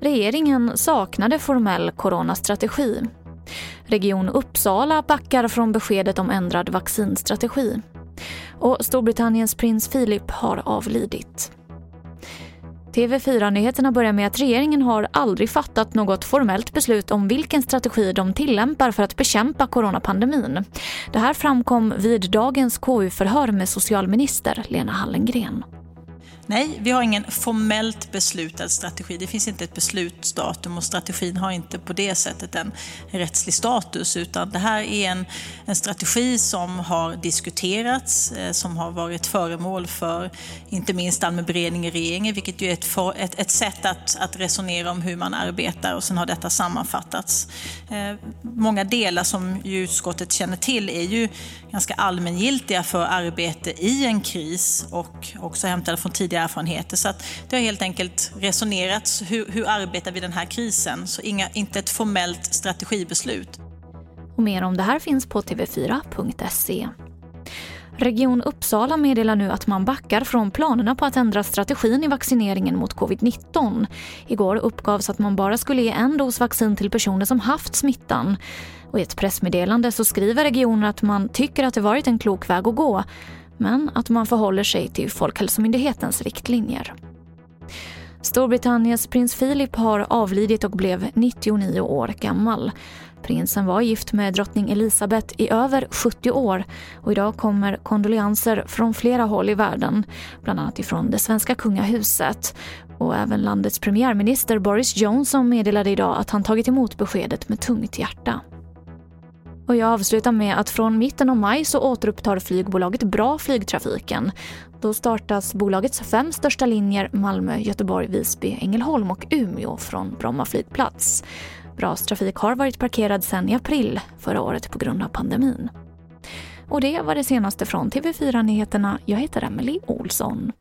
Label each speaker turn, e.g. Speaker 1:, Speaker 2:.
Speaker 1: Regeringen saknade formell coronastrategi. Region Uppsala backar från beskedet om ändrad vaccinstrategi. Och Storbritanniens prins Philip har avlidit. TV4-nyheterna börjar med att regeringen har aldrig fattat något formellt beslut om vilken strategi de tillämpar för att bekämpa coronapandemin. Det här framkom vid dagens KU-förhör med socialminister Lena Hallengren.
Speaker 2: Nej, vi har ingen formellt beslutad strategi. Det finns inte ett beslutsdatum och strategin har inte på det sättet en rättslig status utan det här är en, en strategi som har diskuterats, eh, som har varit föremål för inte minst allmän beredning i regeringen vilket ju är ett, för, ett, ett sätt att, att resonera om hur man arbetar och sen har detta sammanfattats. Eh, många delar som ju utskottet känner till är ju ganska allmängiltiga för arbete i en kris och också hämtade från tidigare erfarenheter. Så att det har helt enkelt resonerats, hur, hur arbetar vi den här krisen? Så inga, inte ett formellt strategibeslut.
Speaker 1: Och mer om det här finns på tv4.se. Region Uppsala meddelar nu att man backar från planerna på att ändra strategin i vaccineringen mot covid-19. Igår uppgavs att man bara skulle ge en dos vaccin till personer som haft smittan. Och I ett pressmeddelande så skriver regionen att man tycker att det varit en klok väg att gå men att man förhåller sig till Folkhälsomyndighetens riktlinjer. Storbritanniens prins Philip har avlidit och blev 99 år gammal. Prinsen var gift med drottning Elizabeth i över 70 år och idag kommer kondolenser från flera håll i världen, bland annat ifrån det svenska kungahuset. Och även landets premiärminister Boris Johnson meddelade idag att han tagit emot beskedet med tungt hjärta. Och jag avslutar med att från mitten av maj så återupptar flygbolaget Bra flygtrafiken. Då startas bolagets fem största linjer Malmö, Göteborg, Visby, Ängelholm och Umeå från Bromma flygplats. Bras trafik har varit parkerad sedan i april förra året på grund av pandemin. Och det var det senaste från TV4 Nyheterna. Jag heter Emily Olsson.